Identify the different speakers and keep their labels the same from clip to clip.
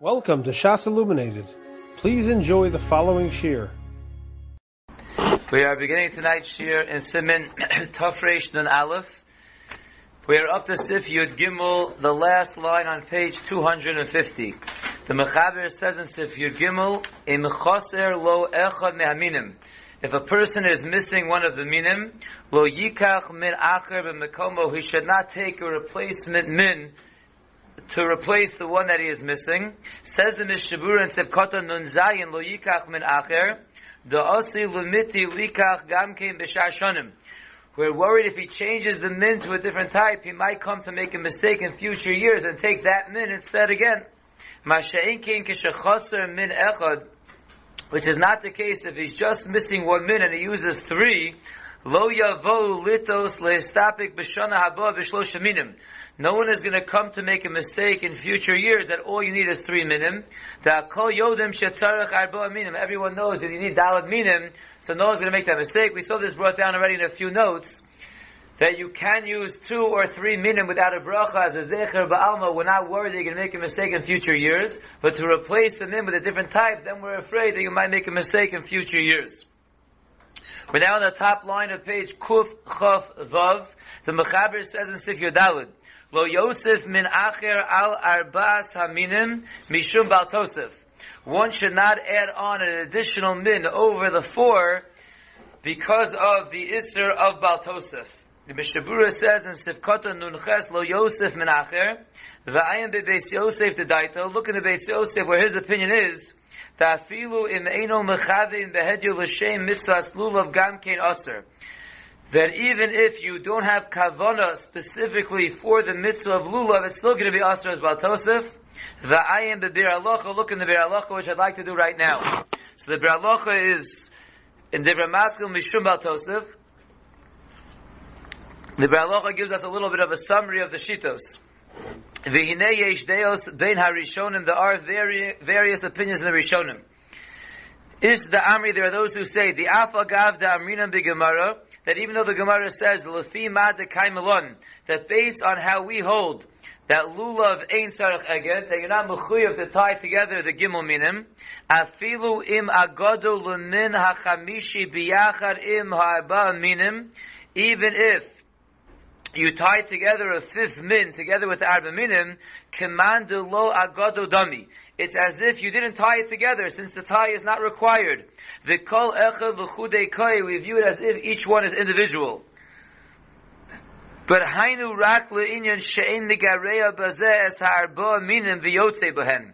Speaker 1: Welcome to Shas Illuminated. Please enjoy the following shiur.
Speaker 2: We are beginning tonight's shiur in Simin Tafresh Nun Aleph. We are up to Sif Yud Gimel, the last line on page 250. The Mechaber says in Sif Yud Gimel, Im choser lo echad mehaminim. If a person is missing one of the minim, lo yikach min acher b'mekomo, he should not take a replacement min to replace the one that he is missing. Says the Mishabura in Sevkota Nun Zayin Lo Yikach Min Acher The Osi Lumiti Likach Gamkein B'Shashonim We're worried if he changes the min to a different type, he might come to make a mistake in future years and take that min instead again. Masha'in Kein Kishachoser Min Echad which is not the case if he's just missing one min and he uses three, Lo Yavo Litos Leistapik B'Shana Haba B'Shlosh Minim no one is going to come to make a mistake in future years that all you need is three minim. Everyone knows that you need dalad minim, so no one's going to make that mistake. We saw this brought down already in a few notes that you can use two or three minim without a bracha as a zecher ba'alma. We're not worried that you're going to make a mistake in future years, but to replace the min with a different type, then we're afraid that you might make a mistake in future years. We're now on the top line of page Kuf Chaf Vav. The Mechaber says in Sif Yodalid, Lo Yosef min acher al arbas haminim mishum bal tosef. One should not add on an additional min over the four because of the isser of bal tosef. The Mishabura says in Sifkota Nunches Lo Yosef min acher V'ayim bebeis Yosef the Daito. Look in the Beis Yosef where his opinion is that afilu im eino mechadin behedyu l'shem mitzvah lulav gam kein aser that even if you don't have kavana specifically for the mitzvah of lulav, it's still going to be asr as baltosif. The ayim the bir alocha. Look in the bir alocha, which I'd like to do right now. So the bir alocha is in the maskil mishum baltosif. The bir alocha gives us a little bit of a summary of the shitos. V'hinei yesh deos bein harishonim. There are various opinions in the rishonim. Is the Amri, there are those who say, the Afagav da Amrinam Gemara that even though the Gemara says Lefi Mad Kaimelon, that based on how we hold that lulav ain't tzarech eged, that you're not mechuyev to tie together the gimel minim, afilu im agodu lemin hachamishi biyachar im ha'arba minim, even if you tie together a fifth min together with arba minim, command lo agodo dami. It's as if you didn't tie it together, since the tie is not required. The kol echa v'chudei we view it as if each one is individual. But hainu rak le'inyan she'en nigareya bazeh es ha'arba minim v'yotze b'hen.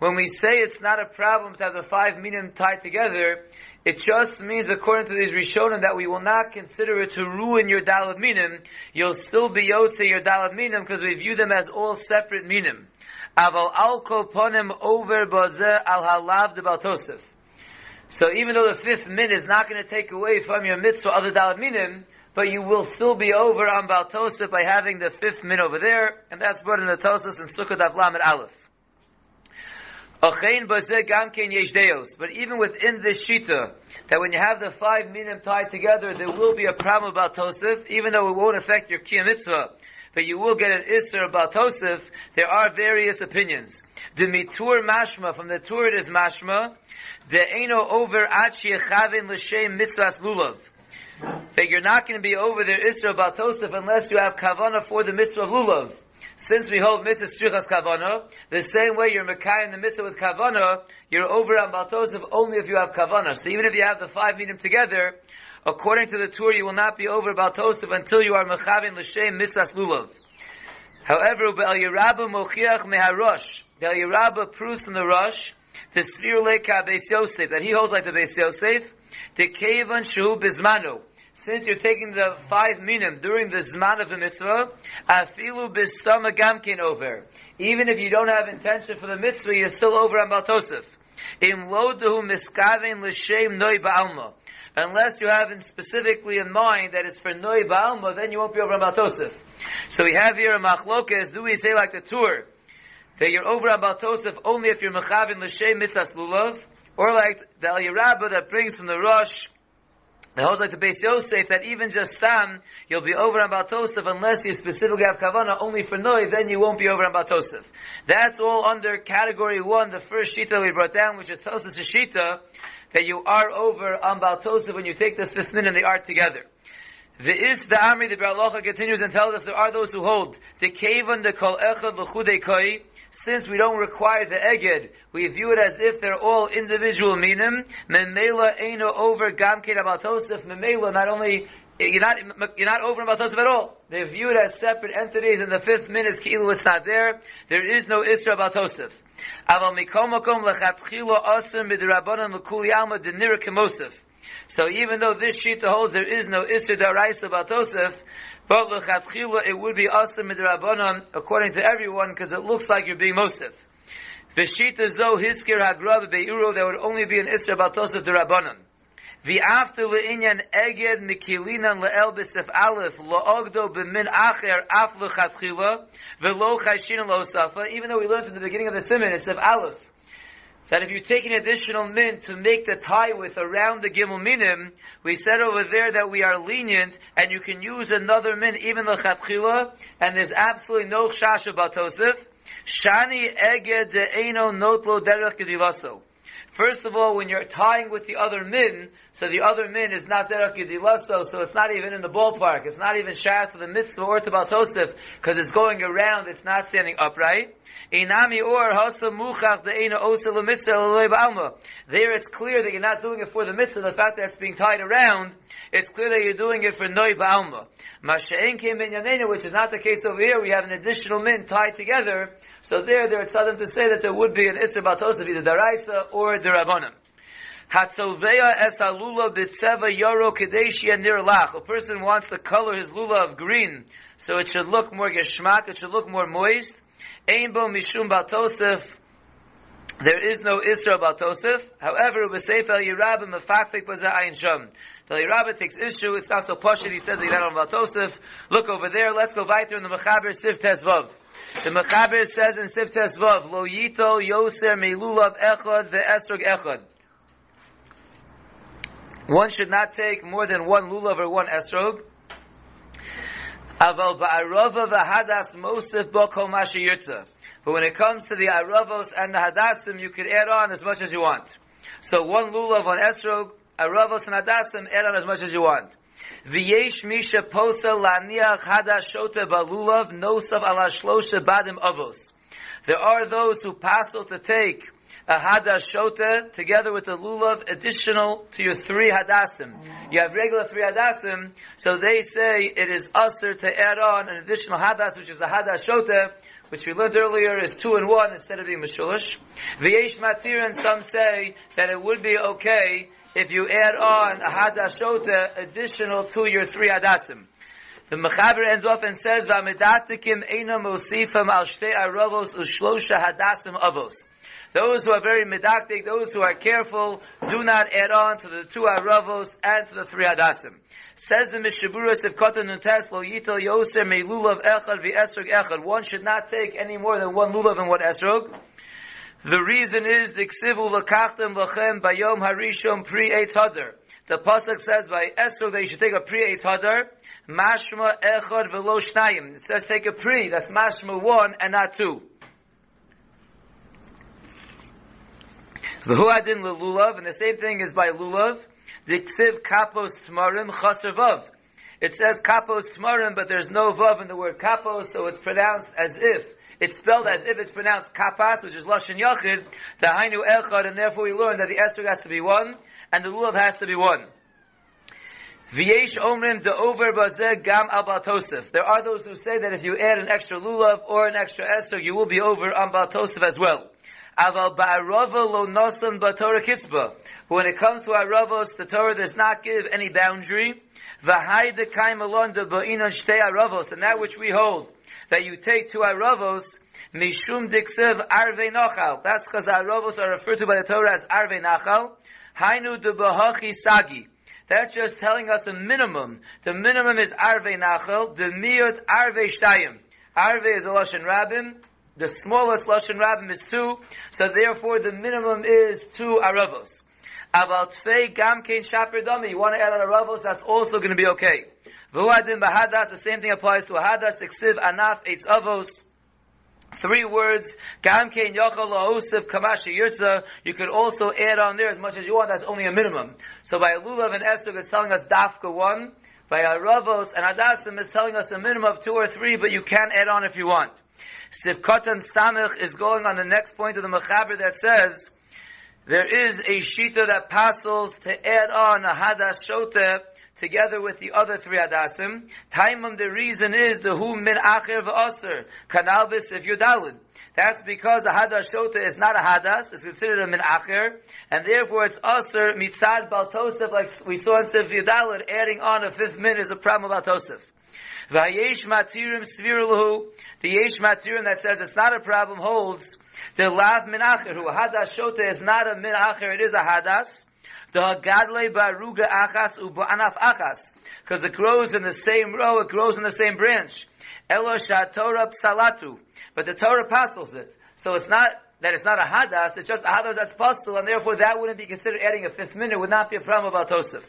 Speaker 2: When we say it's not a problem to have the five minim tied together, it just means, according to these Rishonim, that we will not consider it to ruin your dalad minim. You'll still be yotze your dalad minim because we view them as all separate minim. Aval alko ponim over al halav de. So even though the fifth min is not going to take away from your mitzvah other dalad minim, but you will still be over on baltosef by having the fifth min over there, and that's brought in the Tosas and Sukkot Avlam and Aleph. But even within this shita, that when you have the five minim tied together, there will be a problem about Tosef, even though it won't affect your kiyam mitzvah but you will get an Isser about Tosef, there are various opinions. The Mitur Mashma, from the Tur it is Mashma, the Eino over Achi Chavin L'Shem Mitzvahs Lulav. That you're not going to be over there Isra about Tosef unless you have Kavana for the Mitzvah Lulav. Since we hold Mitzvah Strichas Kavana, the same way you're Mekai in the Mitzvah with Kavana, you're over on Baltosef only if you have Kavana. So even if you have the five meeting together, according to the Tur, you will not be over Baltosef until you are Mechavin L'Shem Mitzvahs Lulav. However, Be'al Yerabba Mochiach Meharosh, the Yerabba proves from the Rosh, the Sfir Leka Beis Yosef, that he holds like the Beis Yosef, the Kevan Shu Bizmanu, since you're taking the five minim during the zman of the mitzvah, afilu bistama gamkin over. Even if you don't have intention for the mitzvah, you're still over on Baltosef. Im l'shem noi ba'alma. Unless you have specifically in mind that it's for noi ba'alma, then you won't be over on Baltosef. So we have here a machlokas, do we say like the Tur, that you're over on Baltosef only if you're mechavin l'shem mitzvah lulav, or like the Al Yerabba that brings from the Rosh, It holds like the Beis Yosef that even just Sam, you'll be over on Baltosef unless you specifically have Kavana only for Noi, then you won't be over on Baltosef. That's all under category one, the first Shita we brought down, which is Tosef Shita, that you are over on Baltosef when you take the fifth min and the art together. The is the Amri, the Biur Halacha continues and tells us there are those who hold the Kavan, the Kol Echad, the Chudei Koi, since we don't require the eged, we view it as if they're all individual minim. Memela eino over gamkein abatosef. Memela not only you're not you're not over abatosef at all. They view it as separate entities. And the fifth min is ki'ilu it's not there. There is no isra abatosef. Aval mikomakom lechatchilo asim b'dirabanan l'kuli alma denira kemosef. So even though this sheet holds there is no isra daraisa abatosef, but l'chatchila, it would be asim midrabanan according to everyone because it looks like you're being mosif. V'shita zo hiskir hagrav be'uro, there would only be an isra batosif derabanan. The after le'inyan eged nikilinan le'el b'sef aleph lo'ogdo b'min acher af v'lo chashin lo'osafa, even though we learned in the beginning of the simon, it's of aleph that if you take an additional min to make the tie with around the gimel minim, we said over there that we are lenient and you can use another min even the chatchila, and there's absolutely no chash about Tosif. Shani eged de eno notlo derech gedivaso. First of all, when you're tying with the other min, so the other min is not derech gedilaso, so it's not even in the ballpark. It's not even shat to the mitzvah or to Baltosif, because it's going around, it's not standing upright. Inami or. There it's clear that you're not doing it for the mitzvah. The fact that it's being tied around, it's clear that you're doing it for noi ba'alma. Masha'en which is not the case over here. We have an additional min tied together. So there, it's them to say that there would be an isra batos of either daraisa or derabanim. Hatzoveya es halula b'tzeva yoro kadeshia nir lach. A person wants to color his lula of green, so it should look more geshmak, it should look more moist. Ein bo mishum batosef. There is no Isra batosef. However, b'seifel yirabim mefakfik baza ayin sham. The Yerabah takes issue, it's not so posh he says that on Batosef. Look over there, let's go weiter in the Mechaber Siv Tesvav. The Mechaber says in Siv Tesvav, Lo yito yoser melulav echad ve'esrog echad. One should not take more than one lulav or one esrog. Aval ba'arava v'hadas mosef b'kol mashiyirtza. But when it comes to the aravos and the hadasim, you can add on as much as you want. So one lulav, one esrog, aravos and hadasim, add on as much as you want. V'yesh misha posa laniach hadashota balulav nosav ala shlosha badim avos. There are those who passel to take a hadashota together with a lulav additional to your three hadasim. You have regular three hadasim, so they say it is usher to add on an additional hadas, which is a hadashota, which we learned earlier is two and one instead of being mashulish. V'yesh matir and some say that it would be okay if you add on a hadashota additional to your three hadasim. The Mechaber ends off and says, "V'amidatikim eina mosifam al shtei aravos ushlosha hadasim avos." Those who are very medactic, those who are careful, do not add on to the two aravos and to the three hadasim. Says the Mishaburas of Kotan Nutes Lo Yito Yoser Me Lulav Echad Vi Esrog Echad. One should not take any more than one lulav and one esrog. The reason is the Ksivu Lakachtem Lachem Bayom Harishom Pri Eitz Hadar. The pasuk says by esrog that you should take a Pri Eitz Hadar. Mashma Echad Velo Shnayim. It says take a Pri. That's Mashma one and not two. V'huadin lulav, and the same thing is by lulav. Ksiv kapos tmarim chasavav. It says kapos tmarim, but there's no vav in the word kapos, so it's pronounced as if. It's spelled as if it's pronounced kapas, which is lashon yachid, the hainu echad, and therefore we learn that the esrog has to be one, and the lulav has to be one. V'yesh omrim de over bazeh gam al baltosef. There are those who say that if you add an extra lulav or an extra esrog, you will be over on baltosef as well. Aval ba'arava lo nosan kitzba. But when it comes to aravos, the Torah does not give any boundary. V'hai kaim alon de ba'inon shtei aravos. And that which we hold, that you take two aravos, mishum diksev arve nachal. That's because the aravos are referred to by the Torah as arve nachal. Hainu de bahachi sagi. That's just telling us the minimum. The minimum is arve nachal. The miyot arve shtayim. Arve is a lashon rabim. The smallest lashon rabim is two, so therefore the minimum is two aravos. About Tfei Gamkein Shaper Dami, you want to add on a Ravos, that's also going to be okay. V'uadin Bahadas, the same thing applies to a Hadas, Tiksiv Anaf Eitz Avos, Three words, Gamkein Yochel La'osif Kamashi Yirtza, you could also add on there as much as you want, that's only a minimum. So by Lulav and Esther, it's telling us Dafka 1, by Aravos and Adasim is telling us a minimum of two or three, but you can add on if you want. Sivkatan Samich is going on the next point of the Mechaber that says, there is a shita that passes to add on a Hadas Shoteh together with the other three hadasim. Taimum, the reason is the hu min acher v'aser, kanalvis if you're dalid. That's because a hadas shota is not a hadas, it's considered a min acher, and therefore it's aser mitzad baltosef, like we saw in Sif Yudalid, adding on a fifth min is a problem about. Vayesh matirim the yesh matirim that says it's not a problem holds, the lav min acher, who hadas shota is not a min acher, it is a hadas, the gadle baruga achas u'ba'anaf achas. Because it grows in the same row, it grows in the same branch. Elo Torah psalatu. But the Torah apostles it. So it's not that it's not a hadas, it's just a hadas that's possible, and therefore that wouldn't be considered adding a fifth minute, would not be a problem about Tosef.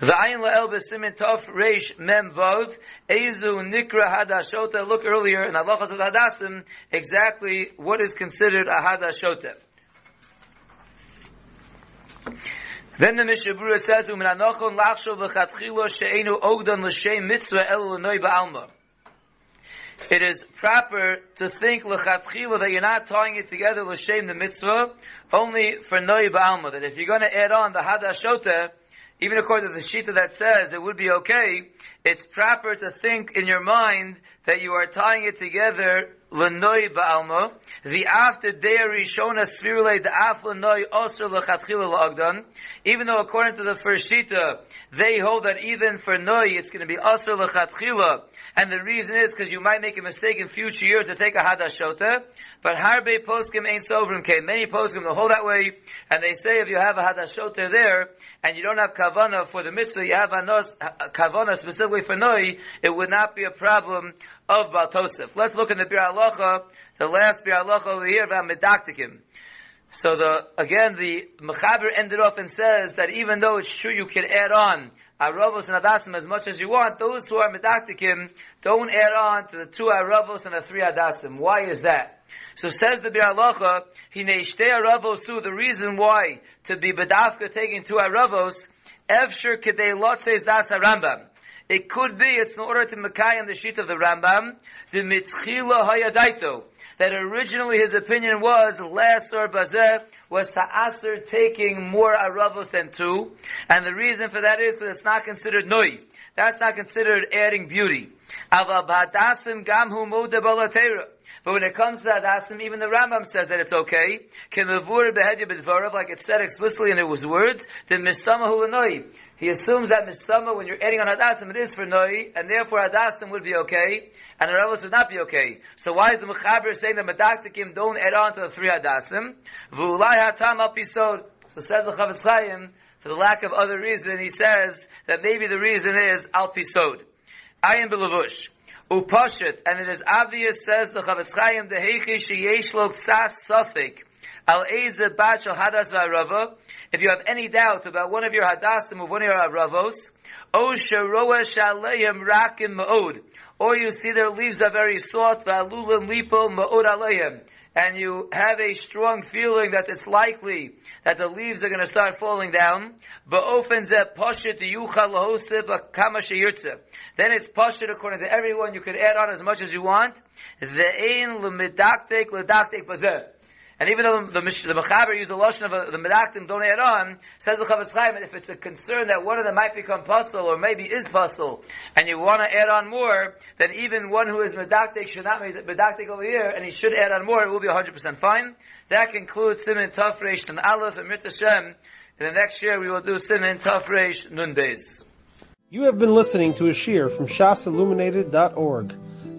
Speaker 2: The ayin la'el b'simin tof reish mem vod ezu nikra hadashota. Look earlier in halachas of hadasim exactly what is considered a hadashota. Then the Mishnah Berurah says, "Umin anochon lachshov v'chatchilo she'enu ogdon l'shem mitzvah el l'noi ba'alma." It is proper to think l'chatchilo that you're not tying it together l'shem the mitzvah only for noi ba'alma. That if you're going to add on the hadashota, even according to the shita that says it would be okay, it's proper to think in your mind that you are tying it together lenoi ba'alma. The after dei rishona svirule the af lenoi osir lechatchila la'agdan. Even though according to the first shita, they hold that even for noi it's going to be osir lechatchila. And the reason is because you might make a mistake in future years to take a hadashota. But harbe poskim ain't sobrim came. Many poskim will hold that way, and they say if you have a hadashota there and you don't have kavana for the mitzvah, you have a kavana specifically for noi, it would not be a problem of Baltosef. Let's look in the Biur Halacha, the last Biur Halacha over here about Medaktikim. So the, again, the Mechaber ended off and says that even though it's true you can add on Aravos and Adasim as much as you want, those who are Medaktikim don't add on to the two Aravos and the three Adasim. Why is that? So says the Biur Halacha, Hine Shtei Aravos the reason why to be Bedafka taking two Aravos, Evshir Kedei Lotzes Das Rambam. It could be it's in order to on the sheet of the Rambam, the Mitchila Hayadaito, that originally his opinion was Lasar Bazeh was to Aser taking more Aravos than two, and the reason for that is that it's not considered Nui. That's not considered adding beauty. Ava Badasim Gamhu Modabalatera. But when it comes to Hadasim, even the Rambam says that it's okay. Like it said explicitly in his words, the Mistama He assumes that Mistama, when you're adding on Hadasim, it is for Noi, and therefore Hadasim would be okay, and the Rambam would not be okay. So why is the Mechaber saying that Medaktikim don't add on to the three Hadasim? V'ulai hatam al pisod. So says the Chafetz Chaim, for the lack of other reason, he says that maybe the reason is al pisod. Ayin belavush. Upashit, and it is obvious, says the Chafetz Chaim, the Heichi sheyesh lo sofik, al eze bat shel hadas v'arava, if you have any doubt about one of your hadasim of one of your aravos, o sheroa shaleim rakim ma'od, or you see their leaves are very soft, v'alulim lipo ma'od aleim, and you have a strong feeling that it's likely that the leaves are going to start falling down, then it's pashit according to everyone. You can add on as much as you want. And even though the, the Mechaber used the lotion of a, the Medaktim, don't add on, says the Chafetz Chaim, if it's a concern that one of them might become puzzle or maybe is puzzle, and you want to add on more, then even one who is Medaktik should not be Medaktik over here, and he should add on more, it will be 100% fine. That concludes Simin Tafresh and Aleph and Mitzvah Shem. In the next year we will do Simin Tafresh Nun Beis.
Speaker 1: You have been listening to a shiur from shasilluminated.org.